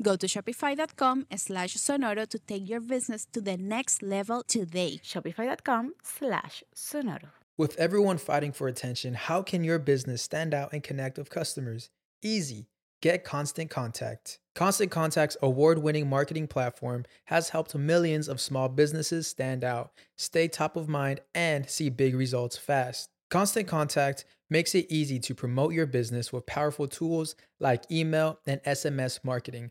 Go to shopify.com slash sonoro to take your business to the next level today. Shopify.com slash sonoro. With everyone fighting for attention, how can your business stand out and connect with customers? Easy. Get Constant Contact. Constant Contact's award winning marketing platform has helped millions of small businesses stand out, stay top of mind, and see big results fast. Constant Contact makes it easy to promote your business with powerful tools like email and SMS marketing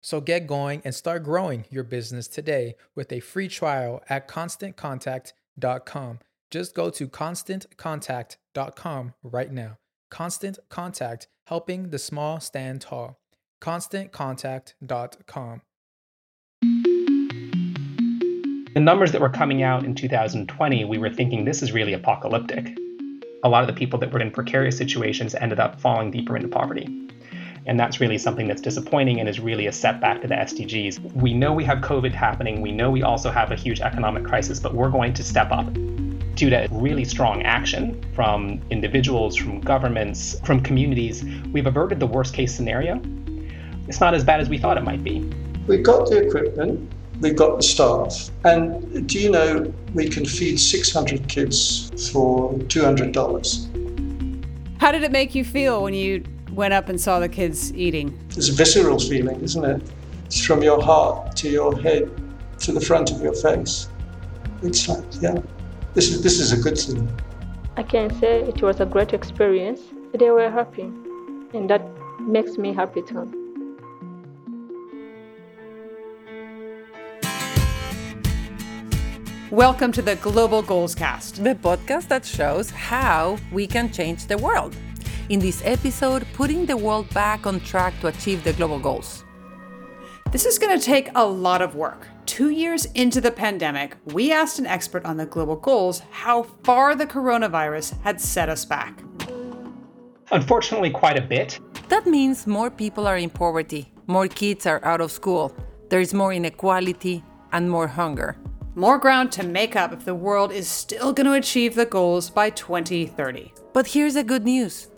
So get going and start growing your business today with a free trial at constantcontact.com. Just go to constantcontact.com right now. Constant Contact, helping the small stand tall. ConstantContact.com. The numbers that were coming out in 2020, we were thinking this is really apocalyptic. A lot of the people that were in precarious situations ended up falling deeper into poverty. And that's really something that's disappointing and is really a setback to the SDGs. We know we have COVID happening. We know we also have a huge economic crisis, but we're going to step up due to really strong action from individuals, from governments, from communities. We've averted the worst case scenario. It's not as bad as we thought it might be. We've got the equipment, we've got the staff. And do you know we can feed 600 kids for $200? How did it make you feel when you went up and saw the kids eating? It's a visceral feeling, isn't it? It's from your heart to your head to the front of your face. It's like, yeah, this is, this is a good thing. I can say it was a great experience. They were happy, and that makes me happy too. Welcome to the Global Goals Cast, the podcast that shows how we can change the world in this episode, putting the world back on track to achieve the global goals. This is going to take a lot of work. Two years into the pandemic, we asked an expert on the global goals how far the coronavirus had set us back. Unfortunately, quite a bit. That means more people are in poverty, more kids are out of school, there is more inequality, and more hunger. More ground to make up if the world is still going to achieve the goals by 2030. But here's the good news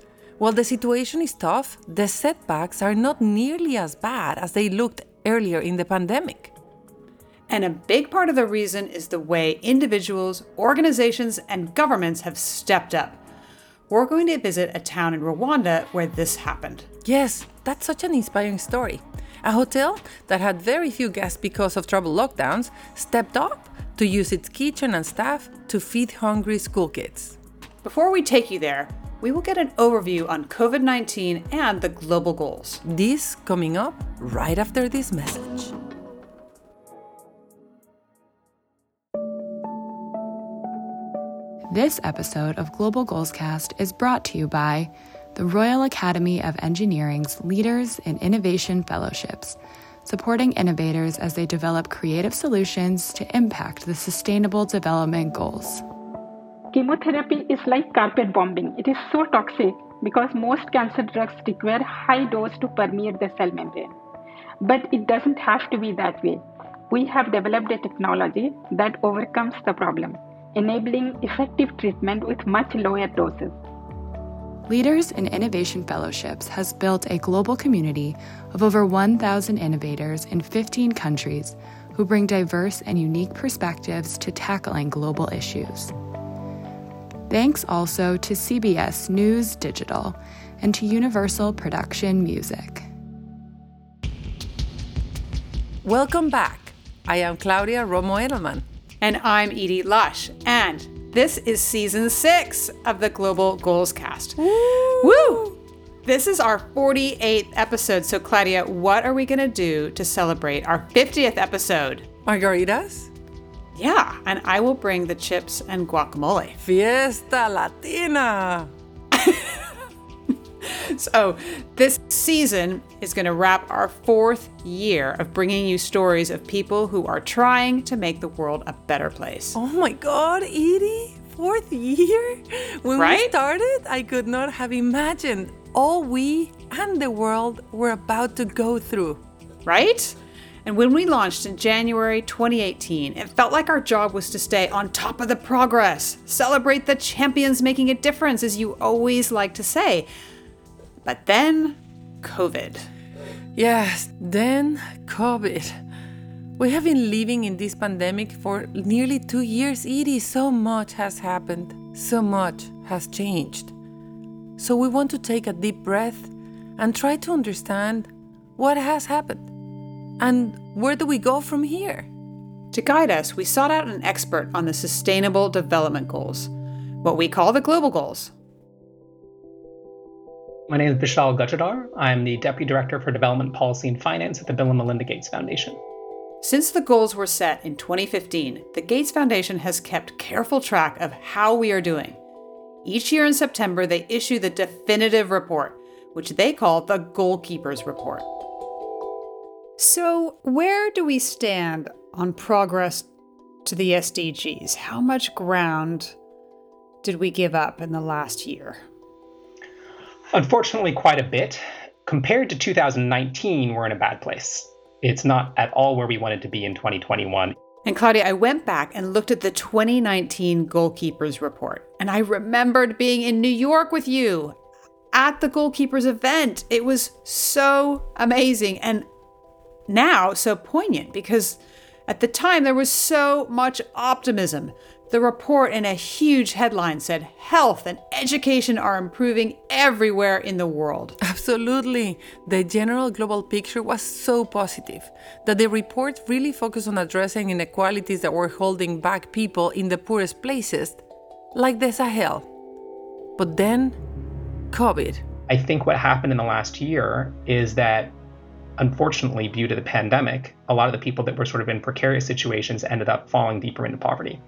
while the situation is tough, the setbacks are not nearly as bad as they looked earlier in the pandemic. And a big part of the reason is the way individuals, organizations, and governments have stepped up. We're going to visit a town in Rwanda where this happened. Yes, that's such an inspiring story. A hotel that had very few guests because of trouble lockdowns stepped up to use its kitchen and staff to feed hungry school kids. Before we take you there, we will get an overview on COVID 19 and the global goals. This coming up right after this message. This episode of Global Goals Cast is brought to you by the Royal Academy of Engineering's Leaders in Innovation Fellowships, supporting innovators as they develop creative solutions to impact the Sustainable Development Goals. Chemotherapy is like carpet bombing. It is so toxic because most cancer drugs require high dose to permeate the cell membrane. But it doesn't have to be that way. We have developed a technology that overcomes the problem, enabling effective treatment with much lower doses. Leaders in Innovation Fellowships has built a global community of over 1,000 innovators in 15 countries who bring diverse and unique perspectives to tackling global issues. Thanks also to CBS News Digital and to Universal Production Music. Welcome back. I am Claudia Romo Edelman. And I'm Edie Lush. And this is season six of the Global Goals Cast. Woo! Woo! This is our 48th episode. So, Claudia, what are we going to do to celebrate our 50th episode? Margaritas? Yeah, and I will bring the chips and guacamole. Fiesta Latina! so, this season is going to wrap our fourth year of bringing you stories of people who are trying to make the world a better place. Oh my God, Edie! Fourth year? When right? we started, I could not have imagined all we and the world were about to go through. Right? And when we launched in January 2018, it felt like our job was to stay on top of the progress, celebrate the champions making a difference, as you always like to say. But then, COVID. Yes, then COVID. We have been living in this pandemic for nearly two years, Edie. So much has happened, so much has changed. So we want to take a deep breath and try to understand what has happened and where do we go from here? To guide us, we sought out an expert on the Sustainable Development Goals, what we call the Global Goals. My name is Vishal Gujadhur. I'm the Deputy Director for Development Policy and Finance at the Bill and Melinda Gates Foundation. Since the goals were set in 2015, the Gates Foundation has kept careful track of how we are doing. Each year in September, they issue the definitive report, which they call the Goalkeepers Report. So, where do we stand on progress to the SDGs? How much ground did we give up in the last year? Unfortunately, quite a bit. Compared to 2019, we're in a bad place. It's not at all where we wanted to be in 2021. And Claudia, I went back and looked at the 2019 Goalkeepers Report, and I remembered being in New York with you at the Goalkeepers event. It was so amazing and now so poignant because at the time there was so much optimism. The report in a huge headline said health and education are improving everywhere in the world. Absolutely. The general global picture was so positive that the report really focused on addressing inequalities that were holding back people in the poorest places, like the Sahel. But then, COVID. I think what happened in the last year is that unfortunately, due to the pandemic, a lot of the people that were sort of in precarious situations ended up falling deeper into poverty.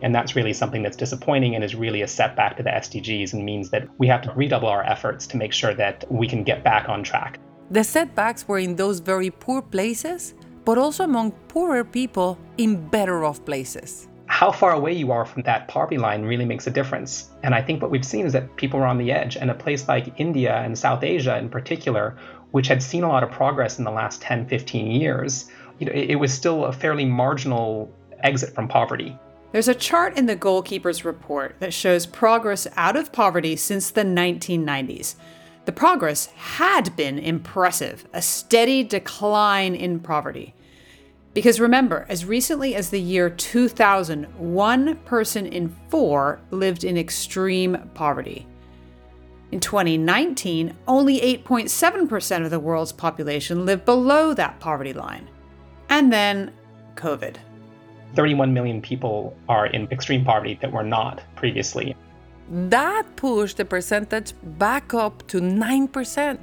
And that's really something that's disappointing and is really a setback to the SDGs and means that we have to redouble our efforts to make sure that we can get back on track. The setbacks were in those very poor places, but also among poorer people in better off places. How far away you are from that poverty line really makes a difference. And I think what we've seen is that people are on the edge. And a place like India and South Asia in particular, which had seen a lot of progress in the last 10, 15 years, you know, it, it was still a fairly marginal exit from poverty. There's a chart in the Goalkeepers report that shows progress out of poverty since the 1990s. The progress had been impressive, a steady decline in poverty. Because remember, as recently as the year 2000, one person in four lived in extreme poverty. In 2019, only 8.7% of the world's population lived below that poverty line. And then COVID. 31 million people are in extreme poverty that were not previously. That pushed the percentage back up to 9%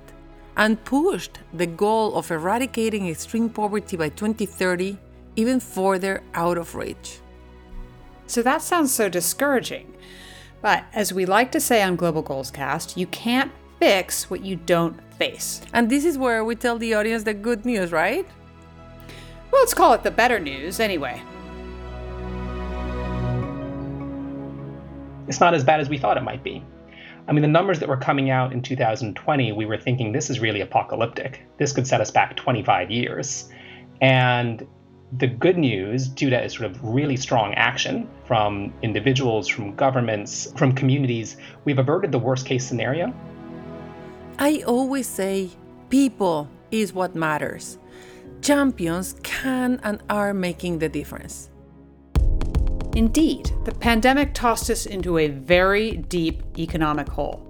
and pushed the goal of eradicating extreme poverty by 2030 even further out of reach. So that sounds so discouraging. But as we like to say on Global Goals Cast, you can't fix what you don't face. And this is where we tell the audience the good news, right? Well, let's call it the better news anyway. It's not as bad as we thought it might be. I mean, the numbers that were coming out in 2020, we were thinking this is really apocalyptic. This could set us back 25 years. And the good news, due to a sort of really strong action from individuals, from governments, from communities, we've averted the worst case scenario. I always say people is what matters. Champions can and are making the difference. Indeed, the pandemic tossed us into a very deep economic hole.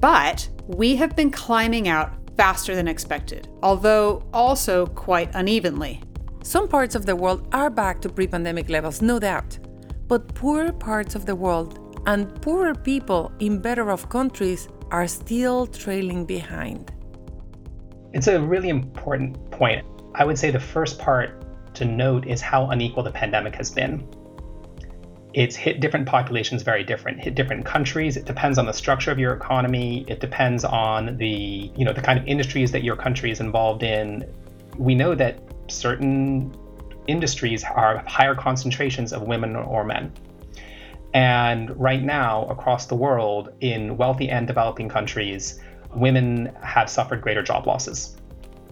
But we have been climbing out faster than expected, although also quite unevenly. Some parts of the world are back to pre pandemic levels, no doubt. But poorer parts of the world and poorer people in better off countries are still trailing behind. It's a really important point. I would say the first part to note is how unequal the pandemic has been. It's hit different populations very different, hit different countries. It depends on the structure of your economy. It depends on the, you know, the kind of industries that your country is involved in. We know that certain industries are higher concentrations of women or men. And right now, across the world, in wealthy and developing countries, women have suffered greater job losses.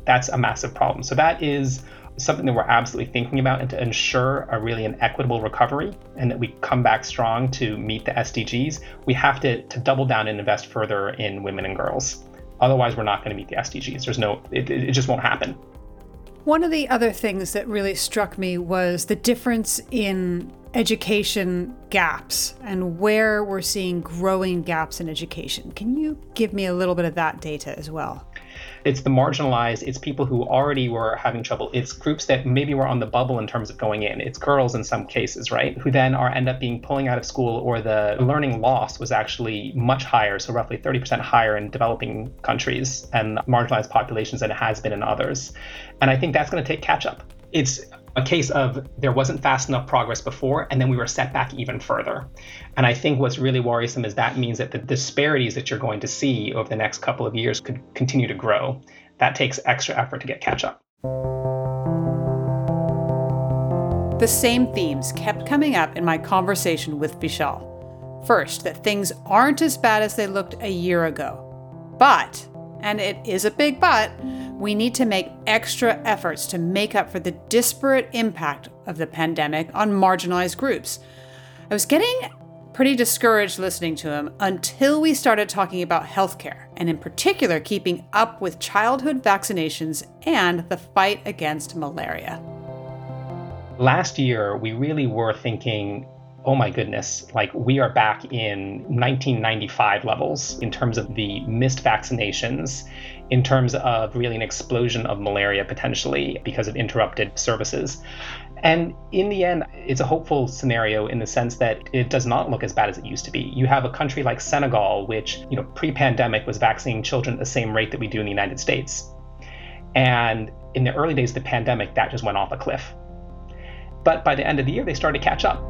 That's a massive problem. So, that is something that we're absolutely thinking about and to ensure a really an equitable recovery and that we come back strong to meet the SDGs, we have to, to double down and invest further in women and girls. Otherwise, we're not going to meet the SDGs. There's no, it, it just won't happen. One of the other things that really struck me was the difference in education gaps and where we're seeing growing gaps in education. Can you give me a little bit of that data as well? It's the marginalized, it's people who already were having trouble. It's groups that maybe were on the bubble in terms of going in. It's girls in some cases, right? Who then are end up being pulling out of school or the learning loss was actually much higher, so roughly 30% higher in developing countries and marginalized populations than it has been in others. And I think that's going to take catch up. It's a case of there wasn't fast enough progress before, and then we were set back even further. And I think what's really worrisome is that means that the disparities that you're going to see over the next couple of years could continue to grow. That takes extra effort to get catch up. The same themes kept coming up in my conversation with Vishal. First, that things aren't as bad as they looked a year ago. But, and it is a big but, we need to make extra efforts to make up for the disparate impact of the pandemic on marginalized groups. I was getting pretty discouraged listening to him until we started talking about healthcare, and in particular, keeping up with childhood vaccinations and the fight against malaria. Last year, we really were thinking oh my goodness, like we are back in 1995 levels in terms of the missed vaccinations, in terms of really an explosion of malaria potentially because of interrupted services. And in the end, it's a hopeful scenario in the sense that it does not look as bad as it used to be. You have a country like Senegal, which, you know, pre-pandemic was vaccinating children at the same rate that we do in the United States. And in the early days of the pandemic, that just went off a cliff. But by the end of the year, they started to catch up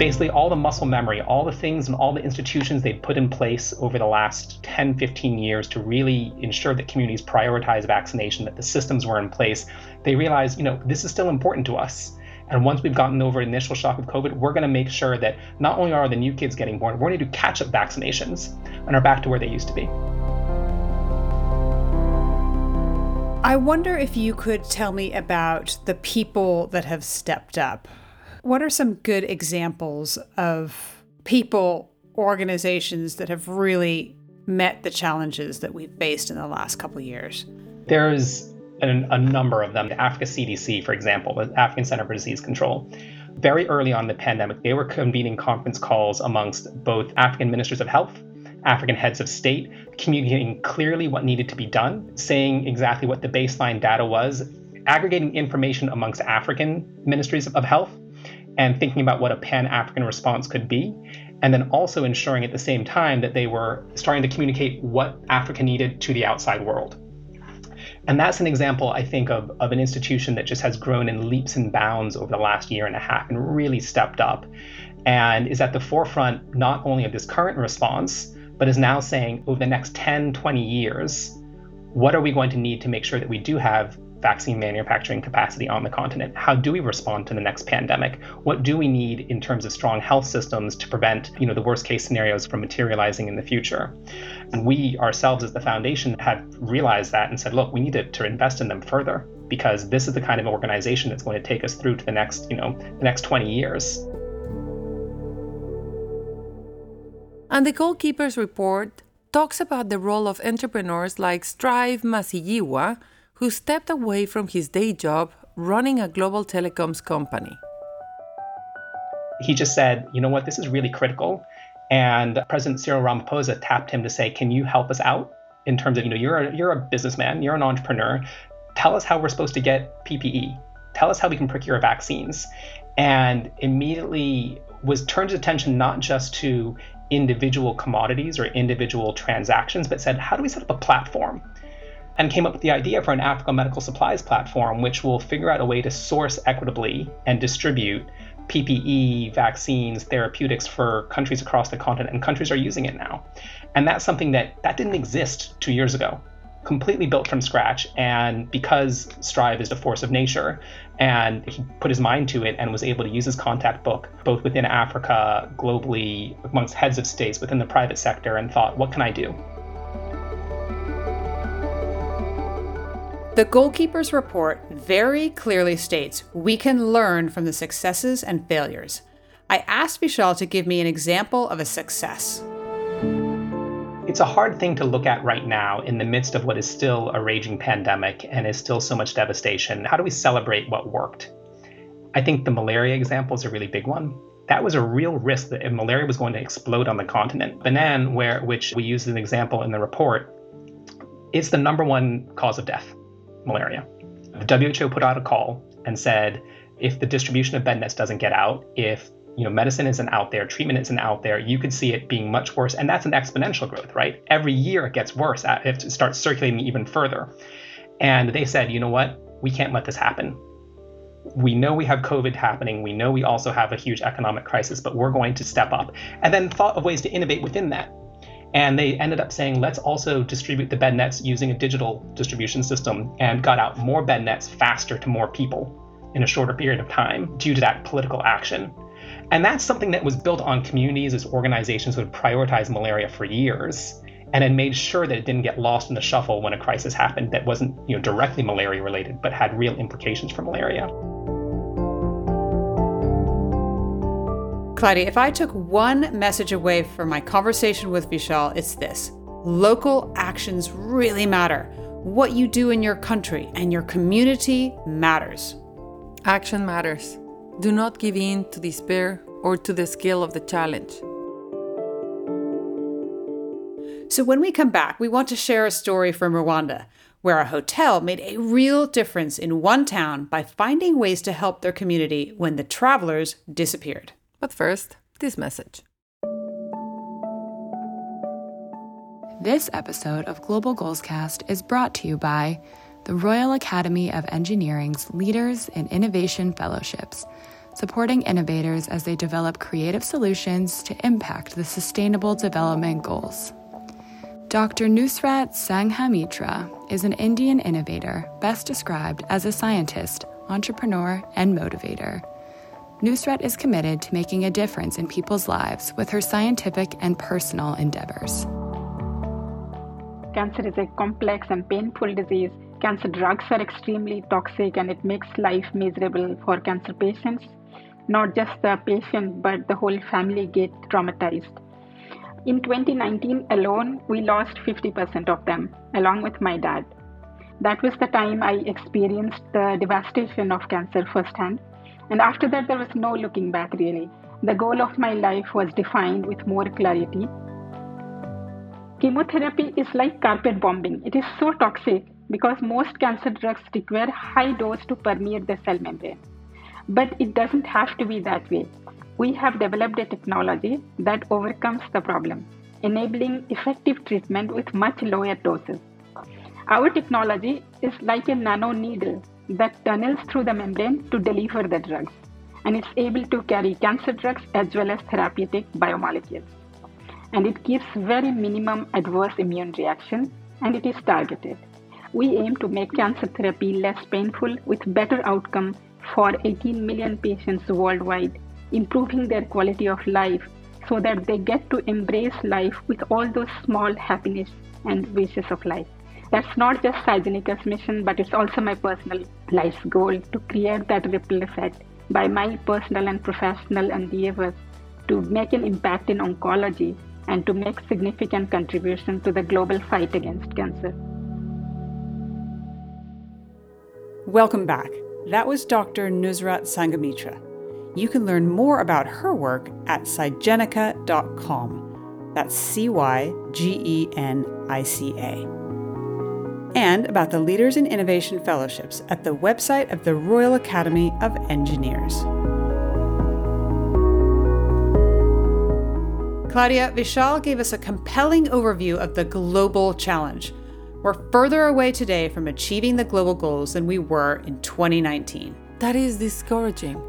basically all the muscle memory, all the things and all the institutions they've put in place over the last 10, 15 years to really ensure that communities prioritize vaccination, that the systems were in place, they realized, you know, this is still important to us. And once we've gotten over initial shock of COVID, we're going to make sure that not only are the new kids getting born, we're going to do catch up vaccinations and are back to where they used to be. I wonder if you could tell me about the people that have stepped up. What are some good examples of people, organizations that have really met the challenges that we've faced in the last couple of years? There's an, a number of them. The Africa CDC, for example, the African Center for Disease Control. Very early on in the pandemic, they were convening conference calls amongst both African ministers of health African heads of state, communicating clearly what needed to be done, saying exactly what the baseline data was, aggregating information amongst African ministries of health, and thinking about what a pan African response could be. And then also ensuring at the same time that they were starting to communicate what Africa needed to the outside world. And that's an example, I think, of, of an institution that just has grown in leaps and bounds over the last year and a half and really stepped up. and is at the forefront not only of this current response, but is now saying over the next 10, 20 years, what are we going to need to make sure that we do have vaccine manufacturing capacity on the continent? How do we respond to the next pandemic? What do we need in terms of strong health systems to prevent, you know, the worst case scenarios from materializing in the future? And we ourselves as the foundation have realized that and said, look, we need to, to invest in them further because this is the kind of organization that's going to take us through to the next, you know, the next 20 years. And the Goalkeepers report talks about the role of entrepreneurs like Strive Masiyiwa, who stepped away from his day job running a global telecoms company. He just said, you know what, this is really critical. And President Cyril Ramaphosa tapped him to say, can you help us out in terms of, you know, you're a, you're a businessman, you're an entrepreneur. Tell us how we're supposed to get PPE. Tell us how we can procure vaccines. And immediately was turned his attention not just to individual commodities or individual transactions, but said, how do we set up a platform? And came up with the idea for an Africa medical supplies platform, which will figure out a way to source equitably and distribute PPE, vaccines, therapeutics for countries across the continent, and countries are using it now. And that's something that that didn't exist two years ago completely built from scratch. And because Strive is a force of nature, and he put his mind to it and was able to use his contact book both within Africa, globally, amongst heads of states, within the private sector, and thought, what can I do? The Goalkeepers Report very clearly states we can learn from the successes and failures. I asked Vishal to give me an example of a success it's a hard thing to look at right now in the midst of what is still a raging pandemic and is still so much devastation. How do we celebrate what worked? I think the malaria example is a really big one. That was a real risk that malaria was going to explode on the continent. Benin, where which we use as an example in the report, is the number one cause of death, malaria. The WHO put out a call and said if the distribution of bed nets doesn't get out, if you know medicine isn't out there treatment isn't out there you could see it being much worse. And that's an exponential growth right? Every year it gets worse if it starts circulating even further. And they said you know what? We can't let this happen. We know we have covid happening. We know we also have a huge economic crisis but we're going to step up. And then thought of ways to innovate within that and they ended up saying let's also distribute the bed nets using a digital distribution system and got out more bed nets faster to more people in a shorter period of time due to that political action and that's something that was built on communities as organizations would prioritize malaria for years and then made sure that it didn't get lost in the shuffle when a crisis happened that wasn't you know, directly malaria related, but had real implications for malaria. Claudia, if I took one message away from my conversation with Vishal, it's this local actions really matter. What you do in your country and your community matters. Action matters. Do not give in to despair or to the scale of the challenge. So, when we come back, we want to share a story from Rwanda, where a hotel made a real difference in one town by finding ways to help their community when the travelers disappeared. But first, this message. This episode of Global Goals Cast is brought to you by the Royal Academy of Engineering's Leaders in Innovation Fellowships supporting innovators as they develop creative solutions to impact the Sustainable Development Goals. Dr. Nusrat Sanghamitra is an Indian innovator best described as a scientist, entrepreneur, and motivator. Nusrat is committed to making a difference in people's lives with her scientific and personal endeavors. Cancer is a complex and painful disease. Cancer drugs are extremely toxic and it makes life miserable for cancer patients not just the patient but the whole family get traumatized. In 2019 alone, we lost 50% of them, along with my dad. That was the time I experienced the devastation of cancer firsthand. And after that, there was no looking back really. The goal of my life was defined with more clarity. Chemotherapy is like carpet bombing. It is so toxic because most cancer drugs require high dose to permeate the cell membrane. But it doesn't have to be that way. We have developed a technology that overcomes the problem, enabling effective treatment with much lower doses. Our technology is like a nano needle that tunnels through the membrane to deliver the drugs. and it's able to carry cancer drugs as well as therapeutic biomolecules. And it gives very minimum adverse immune reaction and it is targeted. We aim to make cancer therapy less painful with better outcome for 18 million patients worldwide, improving their quality of life so that they get to embrace life with all those small happiness and wishes of life. That's not just Cygenica's mission, but it's also my personal life's goal to create that ripple effect by my personal and professional endeavors to make an impact in oncology and to make significant contribution to the global fight against cancer. Welcome back. That was Dr. Nusrat Sanghamitra. You can learn more about her work at cygenica.com. That's C Y G E N I C A and about the Leaders in Innovation Fellowships at the website of the Royal Academy of Engineers. Claudia Vishal gave us a compelling overview of the global challenge. We're further away today from achieving the global goals than we were in 2019. That is discouraging.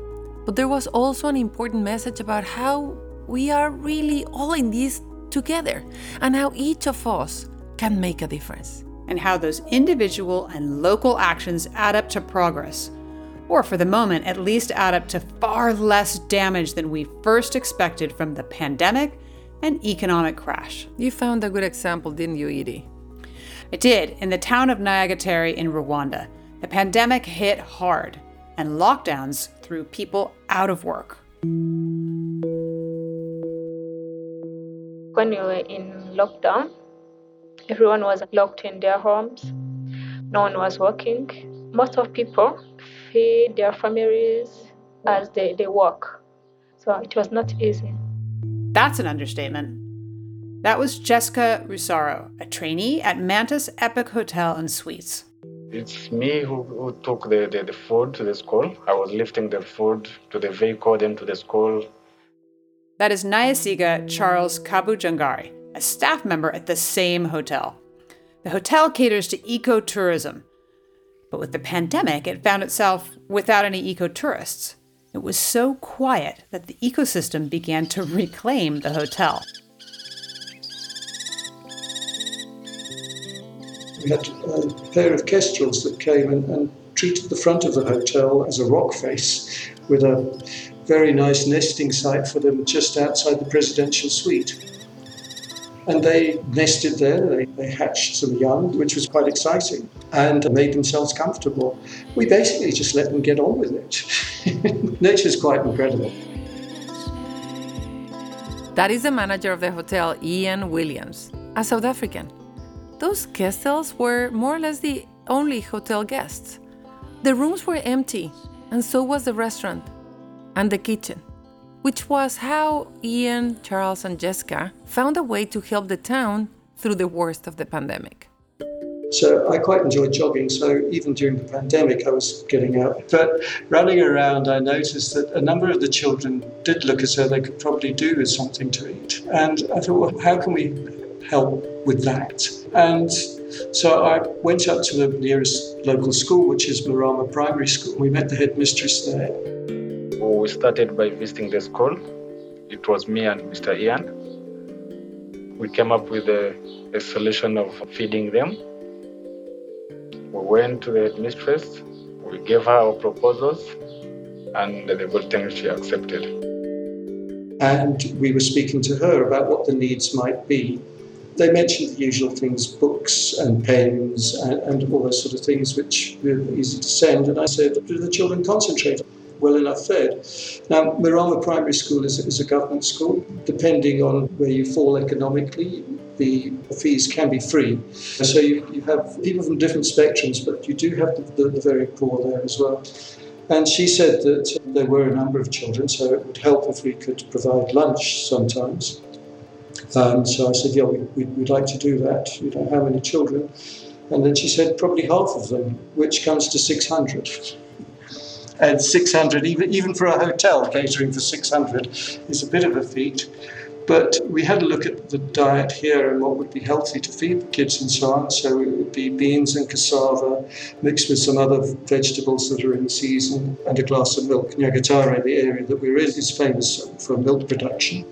But there was also an important message about how we are really all in this together and how each of us can make a difference and how those individual and local actions add up to progress. Or, for the moment, at least add up to far less damage than we first expected from the pandemic and economic crash. You found a good example, didn't you, Edie? I did, in the town of Nyagatare in Rwanda. The pandemic hit hard, and lockdowns threw people out of work. When we were in lockdown, Everyone was locked in their homes. No one was working. Most of people feed their families as they, they work. So it was not easy. That's an understatement. That was Jessica Rusaro, a trainee at Mantis Epic Hotel and Suites. It's me who, who took the, the, the, food to the school. I was lifting the food to the vehicle, then to the school. That is Nyasiga Charles Kabujangari, staff member at the same hotel. The hotel caters to ecotourism, but with the pandemic, it found itself without any ecotourists. It was so quiet that the ecosystem began to reclaim the hotel. We had a pair of kestrels that came and, and treated the front of the hotel as a rock face with a very nice nesting site for them just outside the presidential suite. And they nested there, they, they hatched some young, which was quite exciting, and made themselves comfortable. We basically just let them get on with it. Nature's quite incredible. That is the manager of the hotel, Ian Williams, a South African. Those kestrels were more or less the only hotel guests. The rooms were empty, and so was the restaurant and the kitchen which was how Ian, Charles, and Jessica found a way to help the town through the worst of the pandemic. So I quite enjoyed jogging. So even during the pandemic, I was getting out. But running around, I noticed that a number of the children did look as though they could probably do with something to eat. And I thought, well, how can we help with that? And so I went up to the nearest local school, which is Marama Primary School. We met the headmistress there we started by visiting the school. It was me and Mr. Ian. We came up with a, a solution of feeding them. We went to the headmistress, we gave her our proposals, and the good thing she accepted. And we were speaking to her about what the needs might be. They mentioned the usual things books and pens and, and all those sort of things, which were easy to send. And I said, Do the children concentrate? Well enough fed. Now, Marama Primary School is, is a government school. Depending on where you fall economically, the fees can be free. So you, you have people from different spectrums, but you do have the, the, the very poor there as well. And she said that there were a number of children, so it would help if we could provide lunch sometimes. Um, so I said, yeah, we, would we'd like to do that. We don't know how many children. And then she said, probably half of them, which comes to 600 and 600, even, even for a hotel, catering for 600 is a bit of a feat. But we had a look at the diet here and what would be healthy to feed the kids and so on. So it would be beans and cassava mixed with some other vegetables that are in season and a glass of milk. Nyagatare, the area that we're in, is famous for milk production.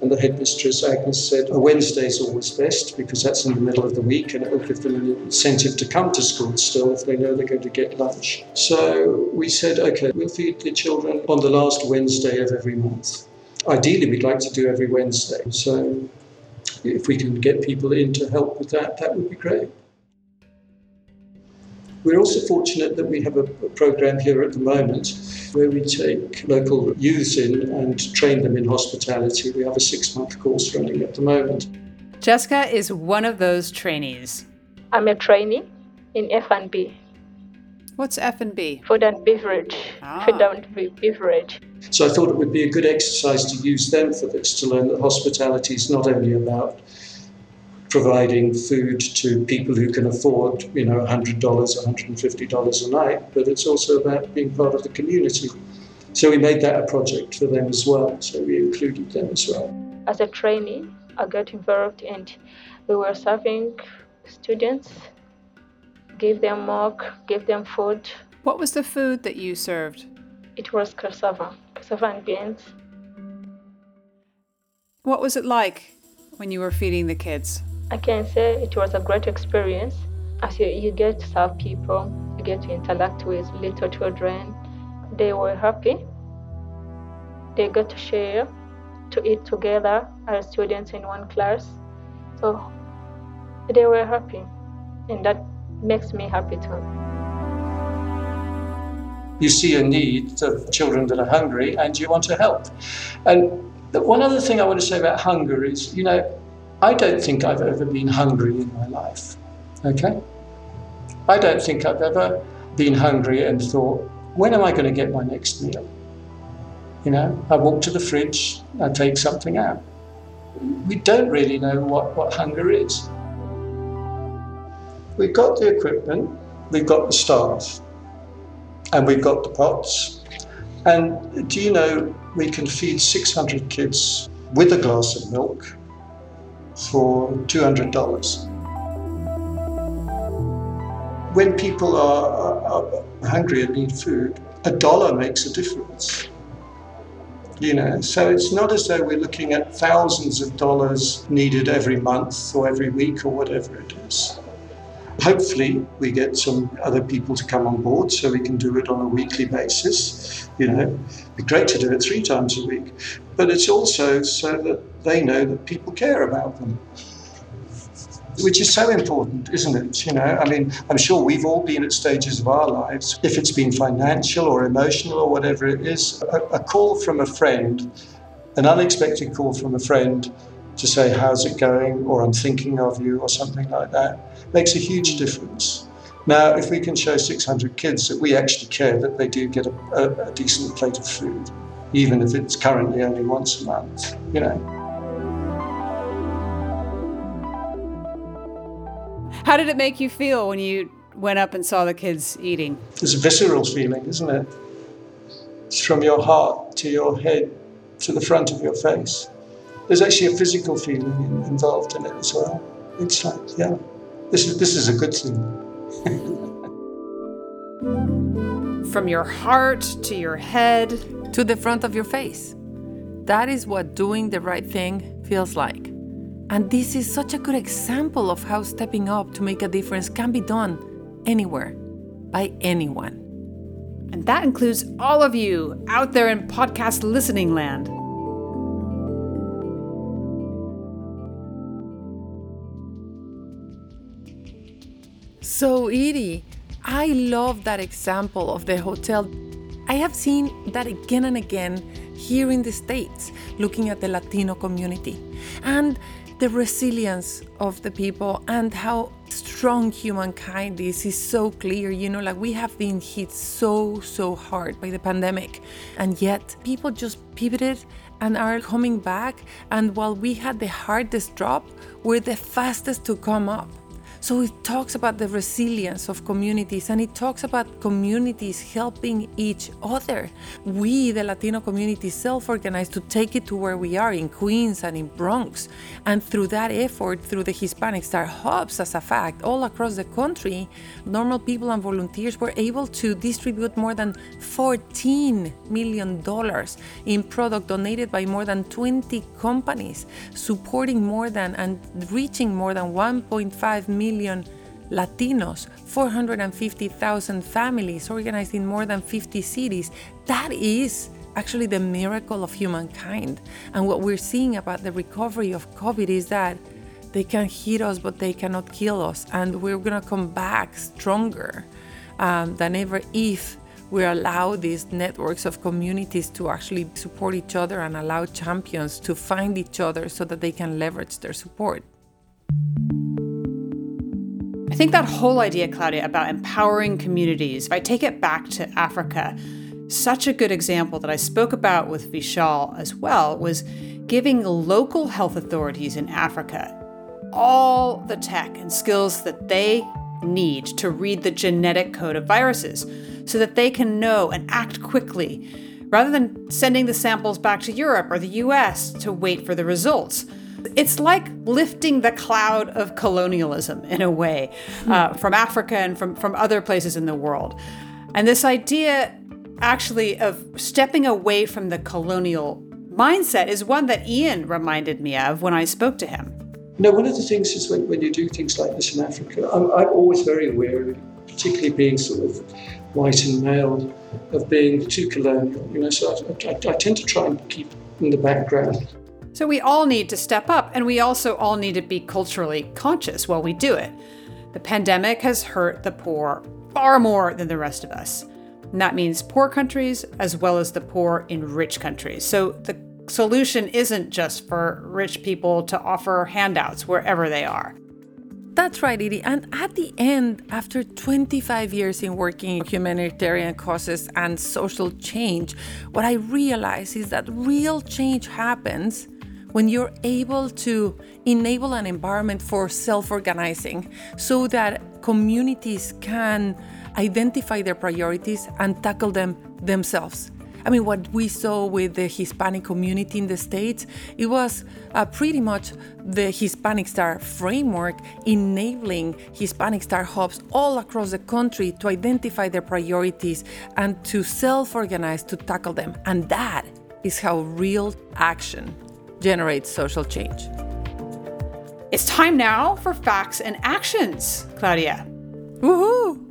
And the headmistress, Agnes, said a Wednesday is always best because that's in the middle of the week and it will give them an incentive to come to school still if they know they're going to get lunch. So we said, okay, we'll feed the children on the last Wednesday of every month. Ideally, we'd like to do every Wednesday. So if we can get people in to help with that, that would be great. We're also fortunate that we have a, a program here at the moment where we take local youths in and train them in hospitality. We have a six month course running at the moment. Jessica is one of those trainees. I'm a trainee in F&B. What's F&B? Food and beverage. Ah. Food and beverage. So I thought it would be a good exercise to use them for this, to learn that hospitality is not only about providing food to people who can afford, you know, $100, $150 a night, but it's also about being part of the community. So we made that a project for them as well. So we included them as well. As a trainee, I got involved and we were serving students, gave them milk, gave them food. What was the food that you served? It was cassava, cassava and beans. What was it like when you were feeding the kids? I can say it was a great experience as you, you get to serve people, you get to interact with little children. They were happy. They got to share, to eat together as students in one class. So they were happy, and that makes me happy too. You see a need of children that are hungry and you want to help. And one other thing I want to say about hunger is, you know, I don't think I've ever been hungry in my life. Okay? I don't think I've ever been hungry and thought, when am I going to get my next meal? You know, I walk to the fridge, I take something out. We don't really know what, what hunger is. We've got the equipment, we've got the staff, and we've got the pots. And do you know we can feed 600 kids with a glass of milk for $200. When people are, are, hungry and need food, a dollar makes a difference. You know, so it's not as though we're looking at thousands of dollars needed every month or every week or whatever it is. Hopefully, we get some other people to come on board so we can do it on a weekly basis. You know, it'd be great to do it three times a week, but it's also so that they know that people care about them, which is so important, isn't it? You know, I mean, I'm sure we've all been at stages of our lives, if it's been financial or emotional or whatever it is, a, a call from a friend, an unexpected call from a friend to say, How's it going? or I'm thinking of you, or something like that, makes a huge difference. Now, if we can show 600 kids that we actually care that they do get a, a, a decent plate of food, even if it's currently only once a month, you know. How did it make you feel when you went up and saw the kids eating? It's a visceral feeling, isn't it? It's from your heart to your head to the front of your face. There's actually a physical feeling involved in it as well. It's like, yeah, this is this is a good thing. From your heart to your head to the front of your face. That is what doing the right thing feels like. And this is such a good example of how stepping up to make a difference can be done anywhere by anyone. And that includes all of you out there in podcast listening land. So, Edie, I love that example of the hotel. I have seen that again and again here in the States, looking at the Latino community and the resilience of the people and how strong humankind is is so clear. You know, like we have been hit so, so hard by the pandemic, and yet people just pivoted and are coming back. And while we had the hardest drop, we're the fastest to come up. So it talks about the resilience of communities and it talks about communities helping each other. We, the Latino community, self organized to take it to where we are in Queens and in Bronx. And through that effort, through the Hispanic Star Hubs, as a fact, all across the country, normal people and volunteers were able to distribute more than $14 million in product donated by more than 20 companies, supporting more than and reaching more than 1.5 million Latinos, 450,000 families organized in more than 50 cities. That is actually the miracle of humankind. And what we're seeing about the recovery of COVID is that they can hit us, but they cannot kill us. And we're going to come back stronger um, than ever if we allow these networks of communities to actually support each other and allow champions to find each other so that they can leverage their support. I think that whole idea, Claudia, about empowering communities, if I take it back to Africa, such a good example that I spoke about with Vishal as well was giving local health authorities in Africa all the tech and skills that they need to read the genetic code of viruses so that they can know and act quickly rather than sending the samples back to Europe or the US to wait for the results. It's like lifting the cloud of colonialism in a way uh, from Africa and from, from other places in the world. And this idea actually of stepping away from the colonial mindset is one that Ian reminded me of when I spoke to him. You know, one of the things is when, when you do things like this in Africa, I'm, I'm always very wary, particularly being sort of white and male, of being too colonial. You know, so I, I, I tend to try and keep in the background. So we all need to step up, and we also all need to be culturally conscious while we do it. The pandemic has hurt the poor far more than the rest of us. And that means poor countries as well as the poor in rich countries. So the solution isn't just for rich people to offer handouts wherever they are. That's right, Edie. And at the end, after 25 years in working humanitarian causes and social change, what I realize is that real change happens when you're able to enable an environment for self organizing so that communities can identify their priorities and tackle them themselves. I mean, what we saw with the Hispanic community in the States, it was uh, pretty much the Hispanic Star framework enabling Hispanic Star hubs all across the country to identify their priorities and to self organize to tackle them. And that is how real action generates social change. It's time now for facts and actions, Claudia. Woohoo!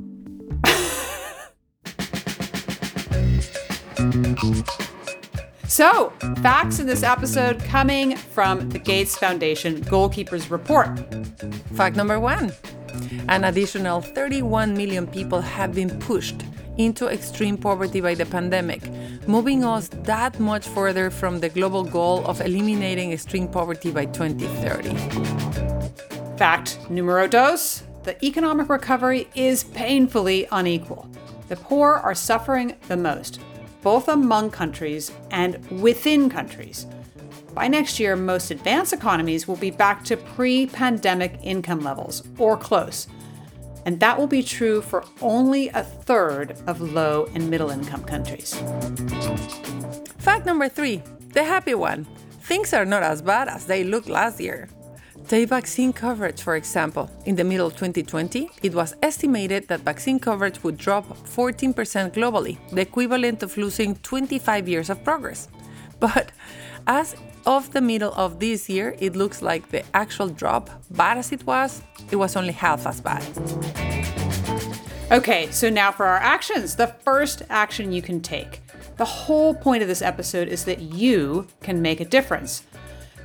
So, facts in this episode coming from the Gates Foundation Goalkeepers Report. Fact number one an additional 31 million people have been pushed into extreme poverty by the pandemic, moving us that much further from the global goal of eliminating extreme poverty by 2030. Fact numero dos the economic recovery is painfully unequal. The poor are suffering the most, both among countries and within countries. By next year, most advanced economies will be back to pre pandemic income levels, or close. And that will be true for only a third of low and middle income countries. Fact number three the happy one. Things are not as bad as they looked last year. Take vaccine coverage, for example. In the middle of 2020, it was estimated that vaccine coverage would drop 14% globally, the equivalent of losing 25 years of progress. But as of the middle of this year, it looks like the actual drop, bad as it was, it was only half as bad. Okay, so now for our actions. The first action you can take. The whole point of this episode is that you can make a difference.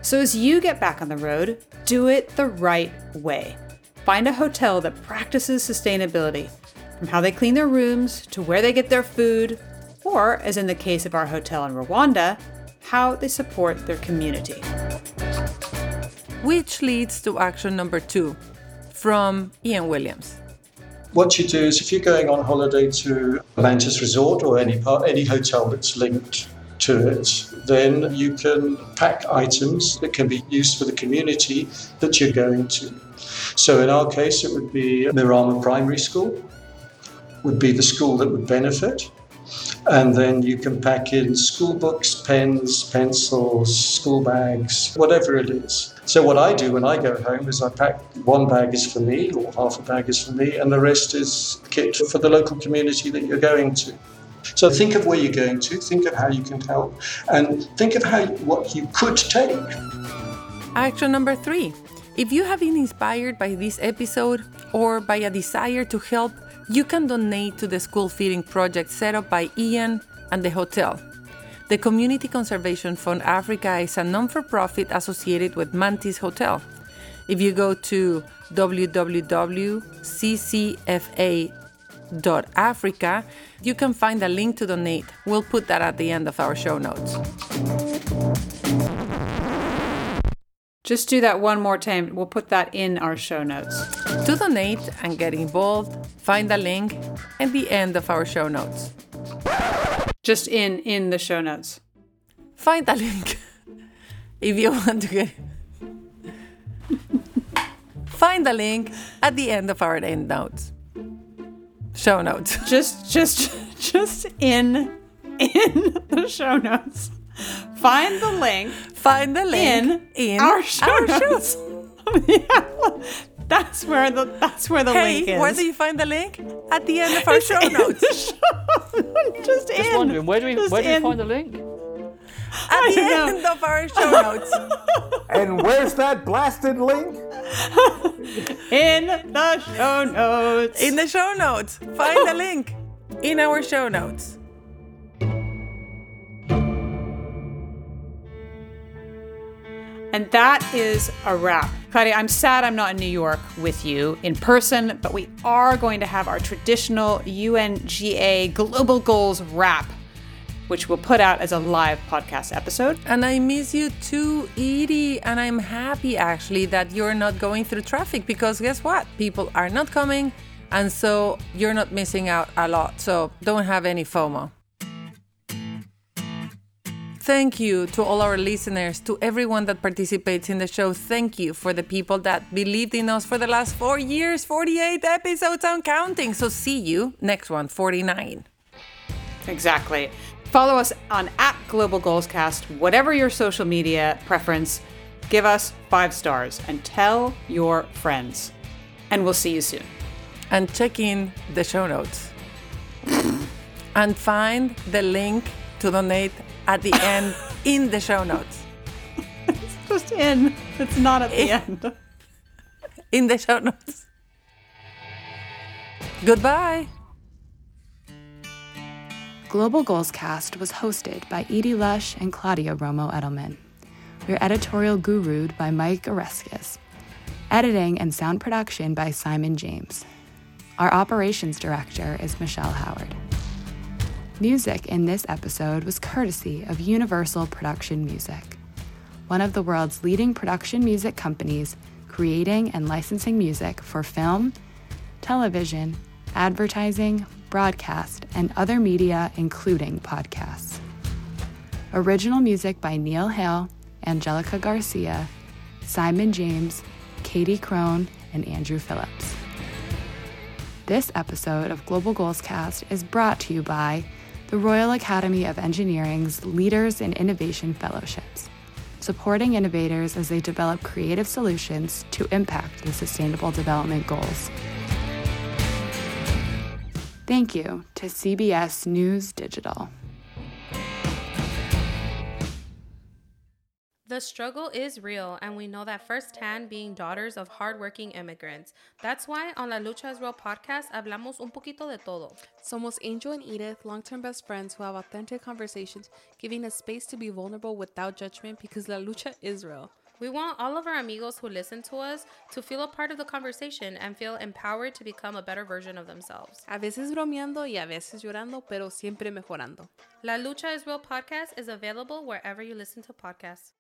So as you get back on the road, do it the right way. Find a hotel that practices sustainability, from how they clean their rooms to where they get their food, or, as in the case of our hotel in Rwanda, how they support their community. Which leads to action number two from Ian Williams. What you do is if you're going on holiday to a Mantis Resort or any part, any hotel that's linked to it, then you can pack items that can be used for the community that you're going to. So in our case, it would be Mirama Primary School, would be the school that would benefit. And then you can pack in school books, pens, pencils, school bags, whatever it is. So what I do when I go home is I pack one bag is for me or half a bag is for me and the rest is kit for the local community that you're going to. So think of where you're going to, think of how you can help and think of how what you could take. Action number 3. If you have been inspired by this episode or by a desire to help you can donate to the school feeding project set up by Ian and the hotel. The Community Conservation Fund Africa is a non for profit associated with Mantis Hotel. If you go to www.ccfa.africa, you can find a link to donate. We'll put that at the end of our show notes. Just do that one more time. We'll put that in our show notes. To donate and get involved, find the link at the end of our show notes. Just in in the show notes. Find the link if you want to get. find the link at the end of our end notes. Show notes. Just just just in in the show notes. Find the link. Find the link in, in our show our notes. yeah, that's where the that's where the hey, link is. where do you find the link? At the end of our It's show in notes. the show- just in. Just wondering, where do we Just where do we find the link? At the end of our show notes. And where's that blasted link? in the show notes. In the show notes. Find the link in our show notes. And that is a wrap. Claudia, I'm sad I'm not in New York with you in person, but we are going to have our traditional UNGA Global Goals wrap, which we'll put out as a live podcast episode. And I miss you too, Edie. And I'm happy actually that you're not going through traffic because guess what? People are not coming. And so you're not missing out a lot. So don't have any FOMO. Thank you to all our listeners, to everyone that participates in the show. Thank you for the people that believed in us for the last four years, 48 episodes on counting. So see you next one, 49. Exactly. Follow us on at Global Goals Cast, whatever your social media preference. Give us five stars and tell your friends. And we'll see you soon. And check in the show notes. and find the link to donate at the end in the show notes. It's just in. It's not at the end. In the show notes. Goodbye. Global Goals Cast was hosted by Edie Lush and Claudia Romo Edelman. We're editorial gurued by Mike Oreskes. Editing and sound production by Simon James. Our operations director is Michelle Howard. Music in this episode was courtesy of Universal Production Music, one of the world's leading production music companies creating and licensing music for film, television, advertising, broadcast, and other media, including podcasts. Original music by Neil Hale, Angelica Garcia, Simon James, Katie Crone, and Andrew Phillips. This episode of Global Goals Cast is brought to you by the Royal Academy of Engineering's Leaders in Innovation Fellowships, supporting innovators as they develop creative solutions to impact the Sustainable Development Goals. Thank you to CBS News Digital. The struggle is real, and we know that firsthand being daughters of hardworking immigrants. That's why on La Lucha es Real podcast hablamos un poquito de todo. Somos Angel and Edith, long term best friends who have authentic conversations, giving us space to be vulnerable without judgment because La Lucha is real. We want all of our amigos who listen to us to feel a part of the conversation and feel empowered to become a better version of themselves. A veces bromeando y a veces llorando, pero siempre mejorando. La Lucha is Real podcast is available wherever you listen to podcasts.